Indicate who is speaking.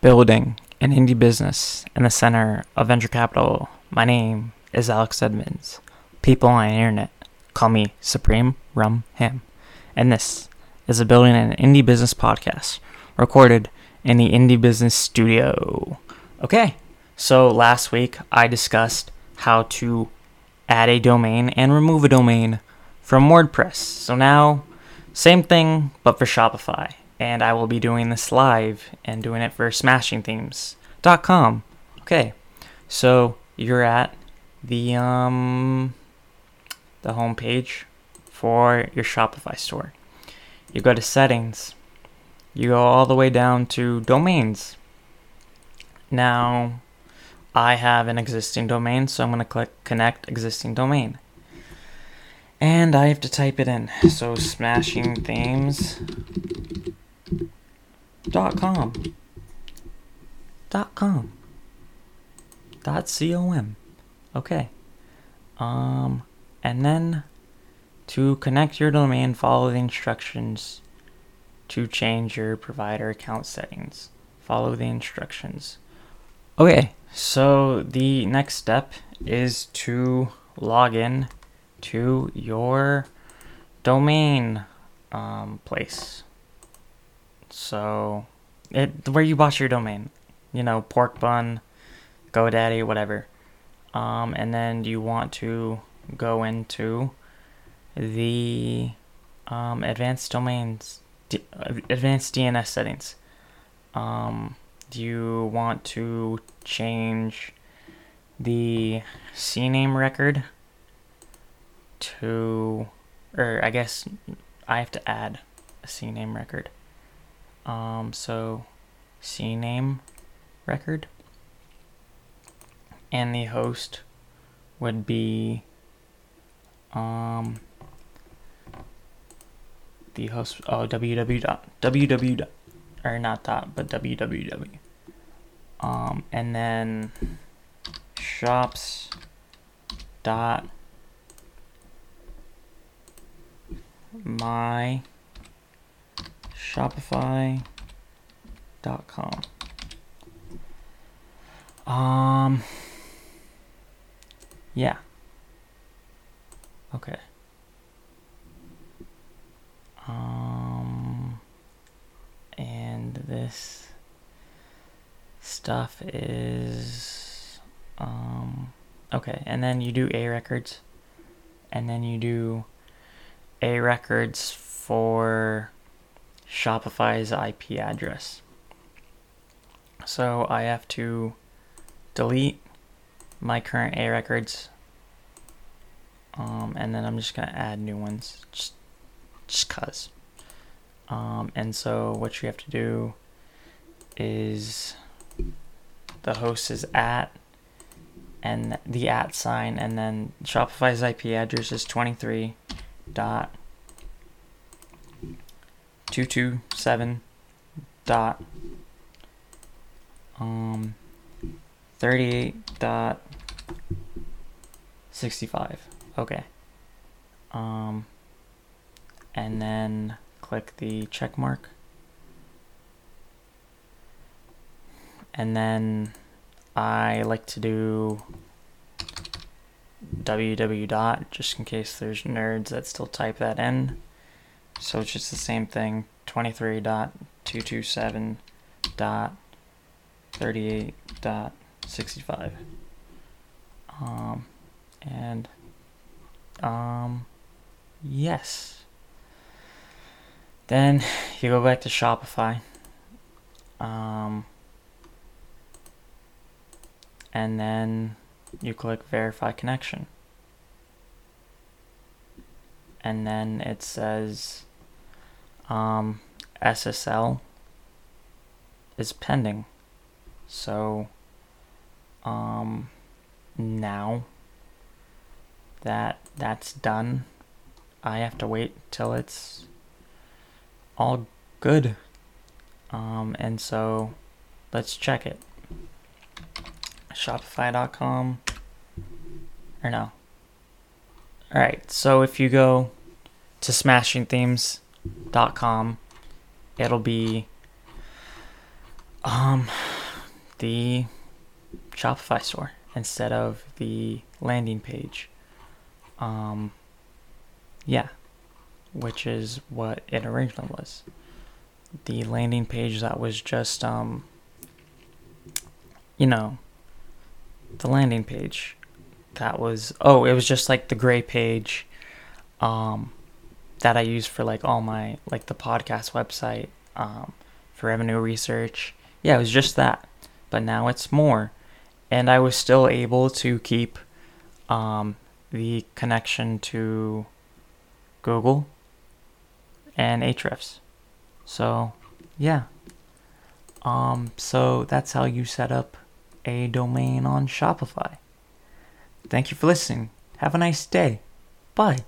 Speaker 1: building an indie business in the center of venture capital. My name is Alex Edmonds. People on the internet call me Supreme Rum Ham. And this is a building an indie business podcast recorded in the indie business studio. Okay, so last week I discussed how to add a domain and remove a domain from WordPress. So now, same thing but for Shopify and I will be doing this live and doing it for smashingthemes.com. Okay, so you're at the um the home page for your Shopify store. You go to settings. You go all the way down to domains. Now, I have an existing domain, so I'm going to click connect existing domain. And I have to type it in. So smashing themes dot com. Dot com. Dot com. Okay. Um and then to connect your domain follow the instructions to change your provider account settings. Follow the instructions. Okay so the next step is to log in to your domain um, place so, it where you bought your domain, you know, Porkbun, GoDaddy, whatever. Um, and then you want to go into the um, advanced domains, D- advanced DNS settings. Um, do you want to change the CNAME record to, or I guess I have to add a CNAME record. Um, so CNAME record. And the host would be um, the host oh www dot www dot, or not dot but www um and then shops dot my Shopify.com. Um, yeah. Okay. Um, and this stuff is, um, okay. And then you do A records, and then you do A records for Shopify's IP address. So I have to delete my current A records. Um, and then I'm just gonna add new ones, just, just cause. Um, and so what you have to do is the host is at and the at sign and then Shopify's IP address is 23 dot two two seven dot um thirty eight dot sixty five. Okay. Um and then click the check mark. And then I like to do www dot just in case there's nerds that still type that in. So it's just the same thing, 23.227.38.65. Um, and, um, yes. Then you go back to Shopify. Um, and then you click verify connection. And then it says um, SSL is pending. So um, now that that's done, I have to wait till it's all good. Um, and so let's check it. Shopify.com or no. All right, so if you go to Smashing Themes, com. It'll be um the Shopify store instead of the landing page. Um, yeah, which is what it originally was. The landing page that was just, um, you know, the landing page that was, oh, it was just like the gray page um, that I use for like all my, like the podcast website, um, for revenue research. Yeah, it was just that. But now it's more. And I was still able to keep um, the connection to Google and Ahrefs. So, yeah. Um, so that's how you set up a domain on Shopify. Thank you for listening. Have a nice day. Bye.